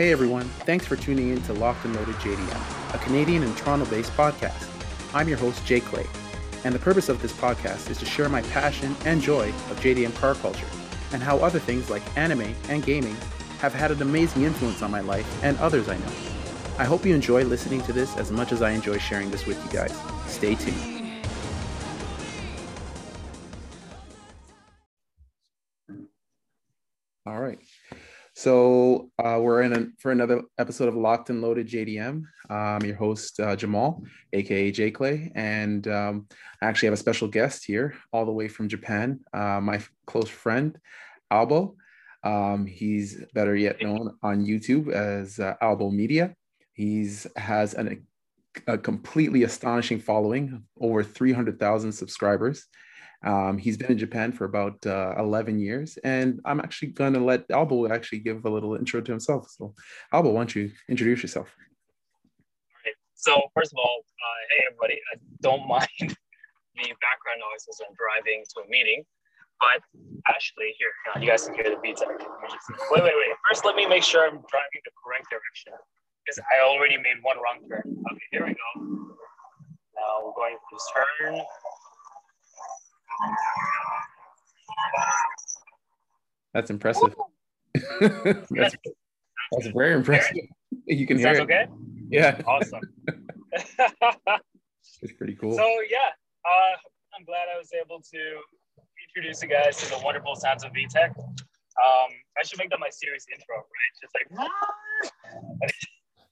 Hey everyone, thanks for tuning in to Locked and Loaded JDM, a Canadian and Toronto based podcast. I'm your host, Jay Clay, and the purpose of this podcast is to share my passion and joy of JDM car culture and how other things like anime and gaming have had an amazing influence on my life and others I know. I hope you enjoy listening to this as much as I enjoy sharing this with you guys. Stay tuned. All right. So uh, we're in a, for another episode of Locked and Loaded JDM. I'm your host uh, Jamal, aka J Clay, and um, I actually have a special guest here, all the way from Japan. Uh, my close friend, Albo. Um, he's better yet known on YouTube as uh, Albo Media. He's has an, a completely astonishing following, over 300,000 subscribers. Um, he's been in Japan for about uh, 11 years, and I'm actually going to let Albo actually give a little intro to himself. So, Albo, why don't you introduce yourself? All right. So, first of all, uh, hey everybody, I don't mind the background noise as I'm driving to a meeting, but actually, here, you guys can hear the beats. Wait, wait, wait. First, let me make sure I'm driving the correct direction because I already made one wrong turn. Okay, here we go. Now we're going to turn that's impressive. that's, that's very impressive. You can hear it. okay? Yeah. Awesome. it's pretty cool. So yeah, uh, I'm glad I was able to introduce you guys to the wonderful sounds of VTEC. Um, I should make that my series intro, right? Just like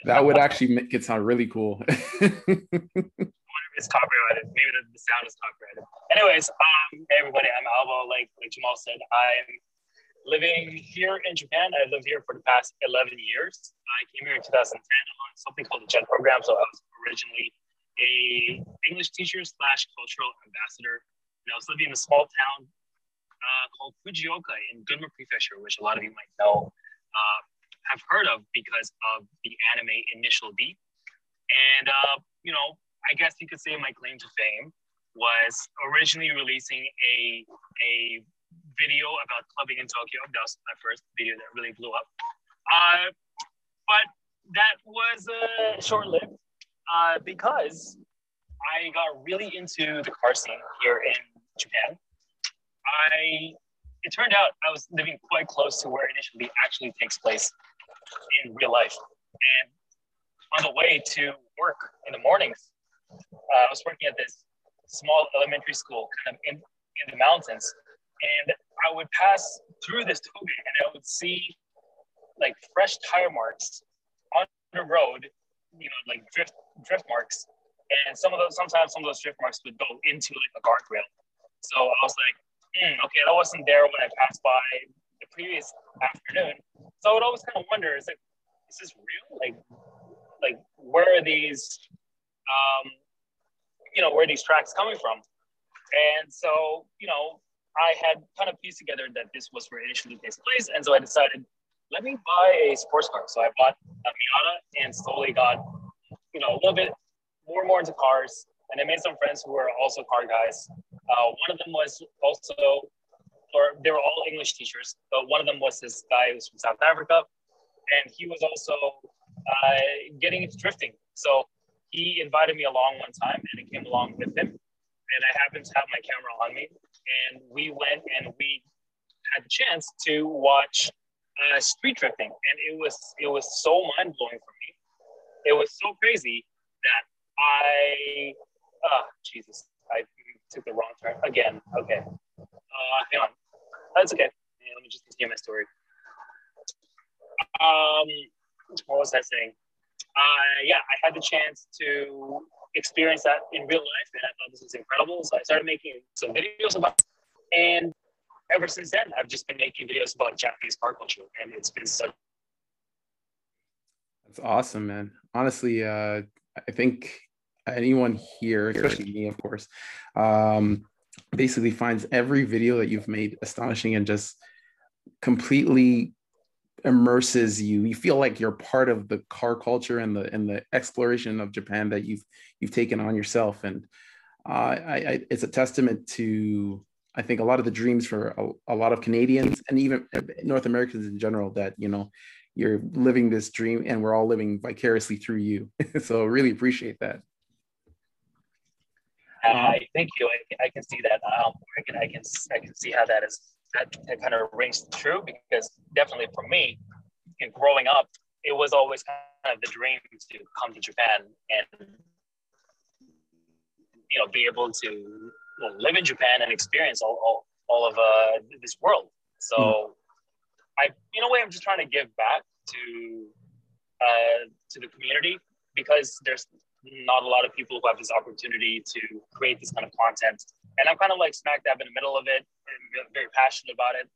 that would actually make it sound really cool it's copyrighted. Maybe the, the sound is copyrighted. Anyways, um, hey everybody, I'm Albo. Like like Jamal said, I'm living here in Japan. I lived here for the past 11 years. I came here in 2010 on something called the JET program. So I was originally a English teacher slash cultural ambassador. And I was living in a small town uh, called Fujioka in Gunma Prefecture, which a lot of you might know, uh, have heard of because of the anime Initial D. And, uh, you know, I guess you could say my claim to fame was originally releasing a a video about clubbing in Tokyo. That was my first video that really blew up. Uh, but that was uh, short lived uh, because I got really into the car scene here in Japan. I it turned out I was living quite close to where it initially actually takes place in real life, and on the way to work in the mornings, uh, I was working at this small elementary school kind of in, in the mountains. And I would pass through this toge and I would see like fresh tire marks on the road, you know, like drift drift marks. And some of those, sometimes some of those drift marks would go into like a guardrail. So I was like, hmm, okay, that wasn't there when I passed by the previous afternoon. So I would always kind of wonder, is like, is this real? Like, like where are these um, you know, where these tracks coming from. And so, you know, I had kind of pieced together that this was where it initially takes place. And so I decided, let me buy a sports car. So I bought a Miata and slowly got, you know, a little bit more and more into cars. And I made some friends who were also car guys. Uh, one of them was also, or they were all English teachers. But one of them was this guy who's from South Africa. And he was also uh, getting into drifting. So he invited me along one time and I came along with him. And I happened to have my camera on me. And we went and we had the chance to watch uh, street drifting. And it was it was so mind blowing for me. It was so crazy that I uh Jesus, I took the wrong turn again. Okay. Uh hang on. That's okay. let me just continue my story. Um what was I saying? Uh, yeah, I had the chance to experience that in real life, and I thought this was incredible. So I started making some videos about, it. and ever since then, I've just been making videos about Japanese car culture, and it's been such. That's awesome, man. Honestly, uh, I think anyone here, especially me, of course, um, basically finds every video that you've made astonishing and just completely immerses you you feel like you're part of the car culture and the and the exploration of japan that you've you've taken on yourself and uh, I, I, it's a testament to i think a lot of the dreams for a, a, lot of canadians and even north americans in general that you know you're living this dream and we're all living vicariously through you. so really appreciate that. I thank you. I, I, can see that. Um, I can, I can, I can see how that is. That, that kind of rings true because definitely for me, growing up, it was always kind of the dream to come to Japan and you know be able to live in Japan and experience all, all, all of uh, this world. So mm. I, in a way, I'm just trying to give back to uh, to the community because there's not a lot of people who have this opportunity to create this kind of content. And I'm kind of like smack dab in the middle of it and very passionate about it.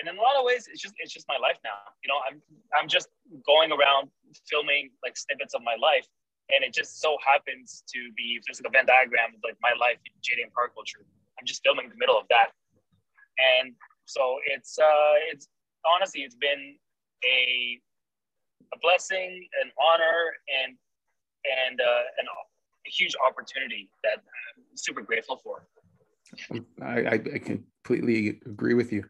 And in a lot of ways, it's just it's just my life now. You know, I'm I'm just going around filming like snippets of my life. And it just so happens to be there's like a Venn diagram of like my life in JDM car culture. I'm just filming the middle of that. And so it's uh it's honestly it's been a a blessing, an honor, and and uh, an, a huge opportunity that I'm super grateful for. I, I completely agree with you.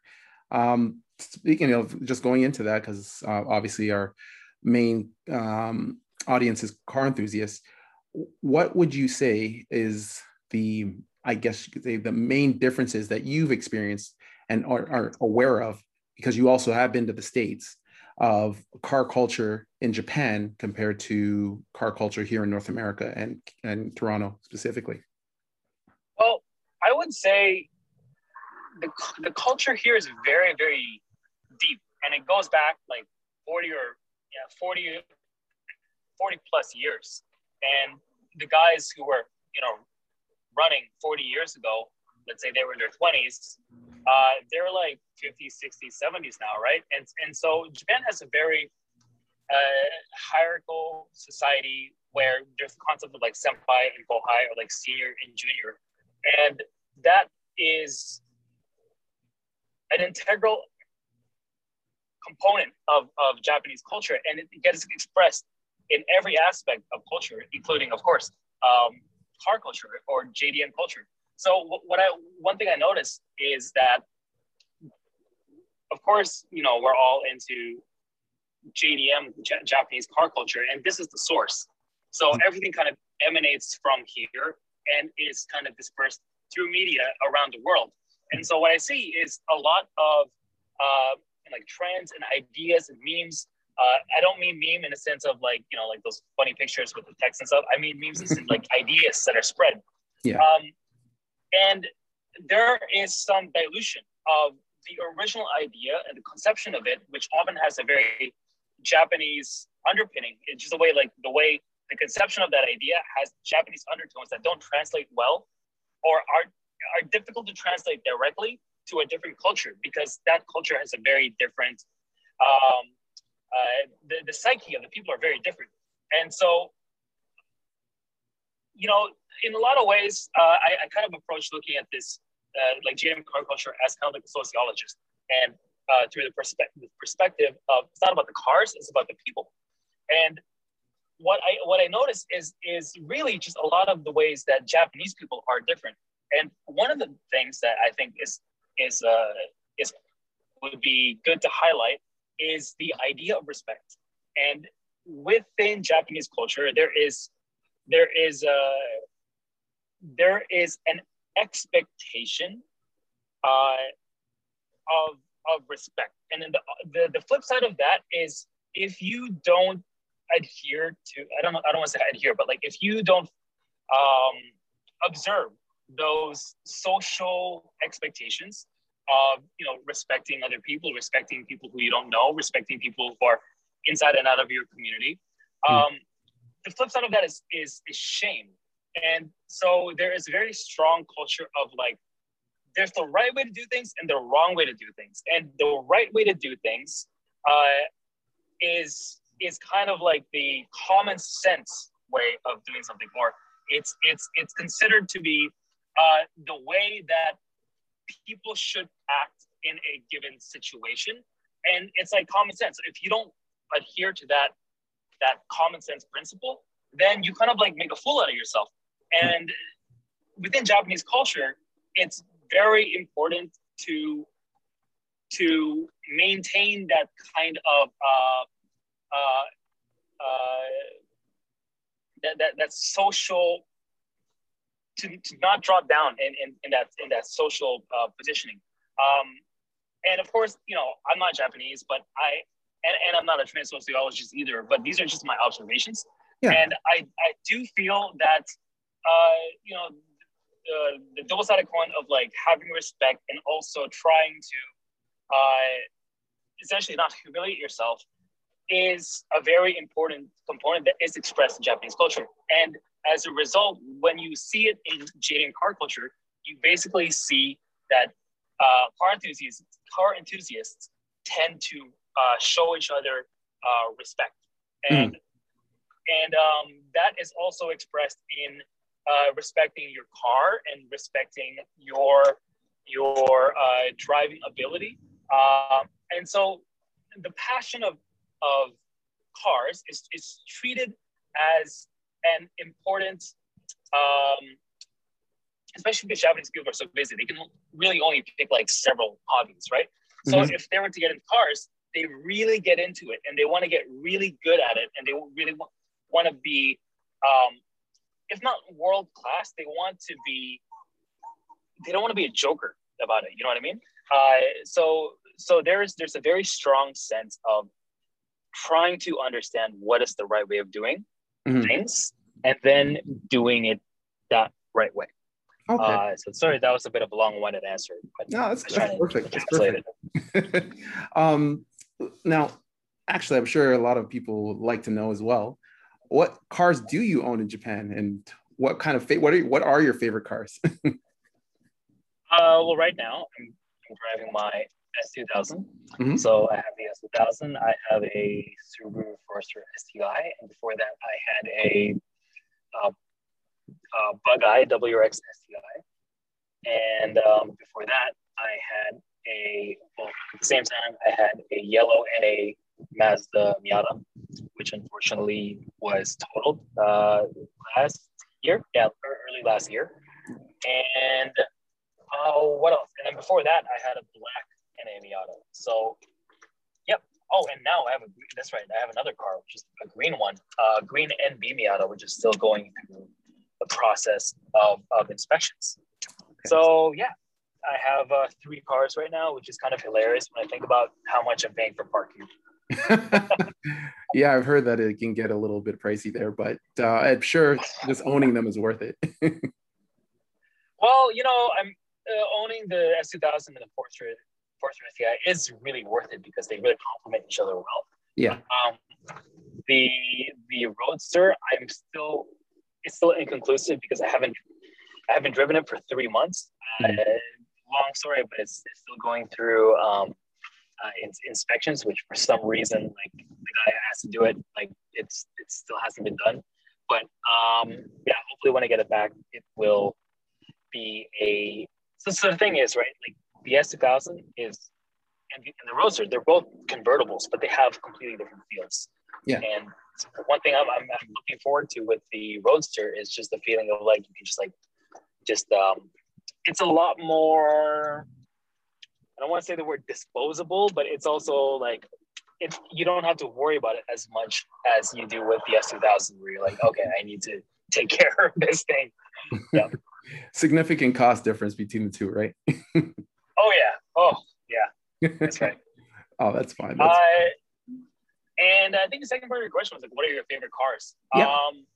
Um, speaking of just going into that, because uh, obviously our main um, audience is car enthusiasts, what would you say is the, I guess you could say, the main differences that you've experienced and are, are aware of, because you also have been to the States of car culture in Japan compared to car culture here in North America and, and Toronto specifically? Well, I would say the, the culture here is very, very deep and it goes back like 40 or yeah, 40, 40 plus years. And the guys who were, you know, running 40 years ago, let's say they were in their 20s, uh, they're like 50s, 60s, 70s now, right? And, and so Japan has a very uh, hierarchical society where there's the concept of like senpai and kohai or like senior and junior. And that is an integral component of, of Japanese culture and it gets expressed in every aspect of culture, including, of course, um, car culture or JDM culture. So what I one thing I noticed is that, of course, you know we're all into JDM, J- Japanese car culture, and this is the source. So mm-hmm. everything kind of emanates from here and is kind of dispersed through media around the world. And so what I see is a lot of uh, like trends and ideas and memes. Uh, I don't mean meme in a sense of like you know like those funny pictures with the text and stuff. I mean memes as in like ideas that are spread. Yeah. Um, and there is some dilution of the original idea and the conception of it, which often has a very Japanese underpinning. It's just the way, like the way the conception of that idea has Japanese undertones that don't translate well or are, are difficult to translate directly to a different culture because that culture has a very different, um, uh, the, the psyche of the people are very different. And so, you know, in a lot of ways, uh, I, I, kind of approach looking at this uh, like JDM car culture as kind of like a sociologist, and uh, through the perspective perspective of it's not about the cars, it's about the people. And what I what I notice is is really just a lot of the ways that Japanese people are different. And one of the things that I think is is uh, is would be good to highlight is the idea of respect. And within Japanese culture, there is there is a there is an expectation uh, of of respect, and then the, the the flip side of that is if you don't adhere to I don't I don't want to say adhere, but like if you don't um, observe those social expectations of you know respecting other people, respecting people who you don't know, respecting people who are inside and out of your community. Mm. Um, the flip side of that is is, is shame and so there is a very strong culture of like, there's the right way to do things and the wrong way to do things. And the right way to do things uh, is is kind of like the common sense way of doing something, or it's it's it's considered to be uh, the way that people should act in a given situation. And it's like common sense. If you don't adhere to that that common sense principle, then you kind of like make a fool out of yourself. And within Japanese culture, it's very important to to maintain that kind of uh, uh, uh, that, that that social to, to not drop down in, in, in that in that social uh, positioning. Um, and of course, you know, I'm not Japanese, but I and, and I'm not a trained sociologist either, but these are just my observations. Yeah. And I, I do feel that uh, you know the, the double sided coin of like having respect and also trying to uh, essentially not humiliate yourself is a very important component that is expressed in Japanese culture. And as a result, when you see it in JDM car culture, you basically see that uh, car enthusiasts, car enthusiasts tend to uh, show each other uh, respect, and mm. and um, that is also expressed in uh, respecting your car and respecting your your uh, driving ability. Um, and so, the passion of of cars is, is treated as an important, um, especially because Japanese people are so busy, they can really only pick like several hobbies, right? So mm-hmm. if they were to get into cars, they really get into it and they want to get really good at it and they really want to be, um, if not world class, they want to be, they don't want to be a joker about it. You know what I mean? Uh, so so there's there's a very strong sense of trying to understand what is the right way of doing mm-hmm. things and then doing it that right way. Okay. Uh, so sorry, that was a bit of a long-winded answer. But no, that's, that's perfect. That's perfect. um, now, actually, I'm sure a lot of people like to know as well. What cars do you own in Japan, and what kind of fa- what are what are your favorite cars? uh, well, right now I'm, I'm driving my S2000. Mm-hmm. So I have the S2000. I have a Subaru Forester STI, and before that, I had a uh, uh, Bug Eye WRX STI, and um, before that, I had a well, at the same time, I had a yellow NA Mazda Miata, which unfortunately was totaled uh, last year. Yeah, early last year. And uh, what else? And then before that, I had a black NA Miata. So, yep. Oh, and now I have a that's right. I have another car, which is a green one, uh, green and NB Miata, which is still going through the process of, of inspections. Okay. So yeah, I have uh, three cars right now, which is kind of hilarious when I think about how much I'm paying for parking. yeah, I've heard that it can get a little bit pricey there, but uh, I'm sure just owning them is worth it. well, you know, I'm uh, owning the S2000 and the Forester STI is really worth it because they really complement each other well. Yeah. Um, the the Roadster, I'm still it's still inconclusive because I haven't I haven't driven it for three months. Mm-hmm. Uh, long story, but it's, it's still going through um, uh, ins- inspections, which for some reason, like the guy has to do it, like it's it still hasn't been done. But um, yeah, hopefully when I get it back, it will be a. So, so the thing is, right? Like the S2000 is and, and the Roadster, they're both convertibles, but they have completely different feels. Yeah. And one thing I'm, I'm, I'm, looking forward to with the Roadster is just the feeling of like you can just like just um it's a lot more I don't want to say the word disposable, but it's also like it, you don't have to worry about it as much as you do with the S2000 where you're like, okay, I need to take care of this thing. Yeah. Significant cost difference between the two, right? Oh yeah. Oh yeah. That's right. oh, that's fine. That's uh, and I think the second part of your question was like, what are your favorite cars? Yeah. Um,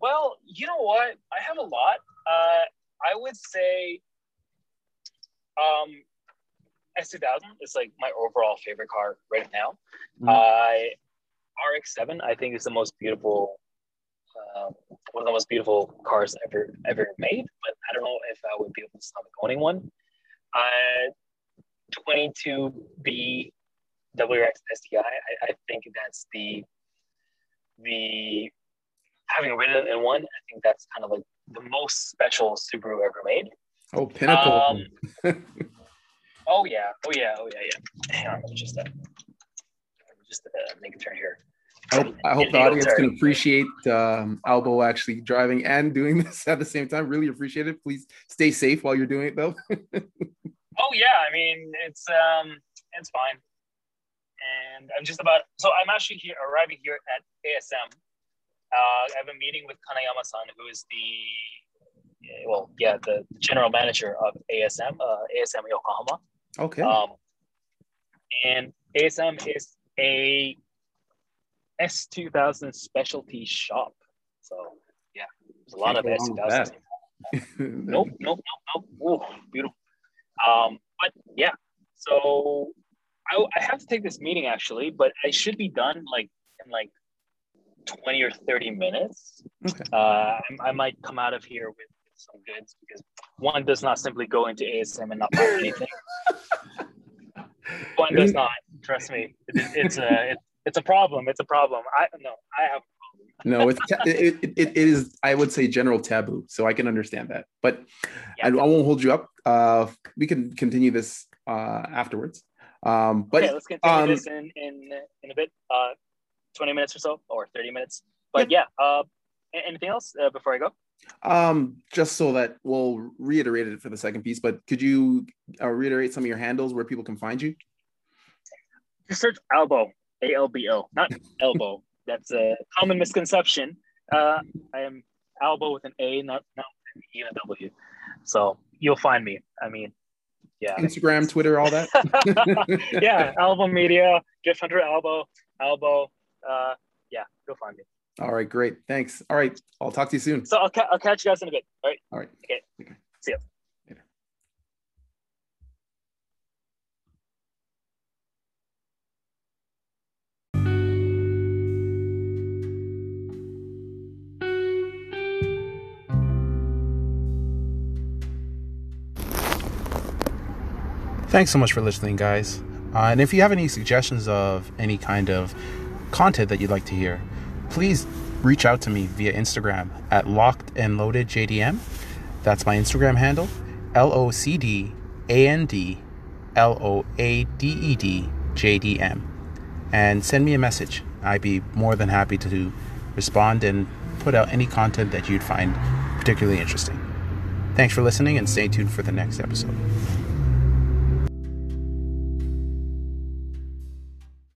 well, you know what? I have a lot. Uh, I would say um, S2000 is like my overall favorite car right now. Mm-hmm. Uh, RX7, I think, is the most beautiful, uh, one of the most beautiful cars ever ever made. But I don't know if I would be able to stomach owning one. Uh, 22B WRX STI, I, I think that's the the having ridden in one, I think that's kind of like the most special Subaru ever made. Oh, pinnacle! Um, oh yeah, oh yeah, oh yeah, yeah. Hang on, let me just uh, just uh, make a turn here. I hope, I hope the audience can appreciate um, Albo actually driving and doing this at the same time. Really appreciate it. Please stay safe while you're doing it, though. oh yeah, I mean it's um it's fine. and I'm just about. So I'm actually here, arriving here at ASM. Uh, I have a meeting with Kanayama-san, who is the well, yeah, the general manager of ASM, uh, ASM Yokohama. Okay. Um, and ASM is a S2000 specialty shop. So yeah, there's a lot of go S2000. Nope, nope, nope, nope. Ooh, beautiful. Um, but yeah, so I, I have to take this meeting actually, but I should be done like in like 20 or 30 minutes. Okay. Uh, I, I might come out of here with some goods because one does not simply go into ASM and not buy anything. one does not. Trust me, it, it's a it, it's a problem. It's a problem. I no, I have no, it's ta- it, it, it is I would say general taboo, so I can understand that. But I, I won't hold you up. Uh, we can continue this uh, afterwards. Um, but okay, let's continue um, this in in in a bit, uh, twenty minutes or so, or thirty minutes. But yeah, uh, anything else uh, before I go? um, just so that we'll reiterate it for the second piece. But could you uh, reiterate some of your handles where people can find you? Just search Albo, A L B O, not elbow. That's a common misconception. Uh, I am Albo with an A, not not an E and a W. So you'll find me. I mean, yeah, Instagram, Twitter, all that. yeah. Albo Media, Jeff Hunter Albo, Albo. Uh, yeah, you'll find me. All right, great. Thanks. All right, I'll talk to you soon. So I'll, ca- I'll catch you guys in a bit. All right. All right. Okay. okay. See ya. Thanks so much for listening, guys. Uh, and if you have any suggestions of any kind of content that you'd like to hear, please reach out to me via Instagram at locked and loaded JDM. That's my Instagram handle, L O C D A N D L O A D E D J D M. And send me a message. I'd be more than happy to respond and put out any content that you'd find particularly interesting. Thanks for listening and stay tuned for the next episode.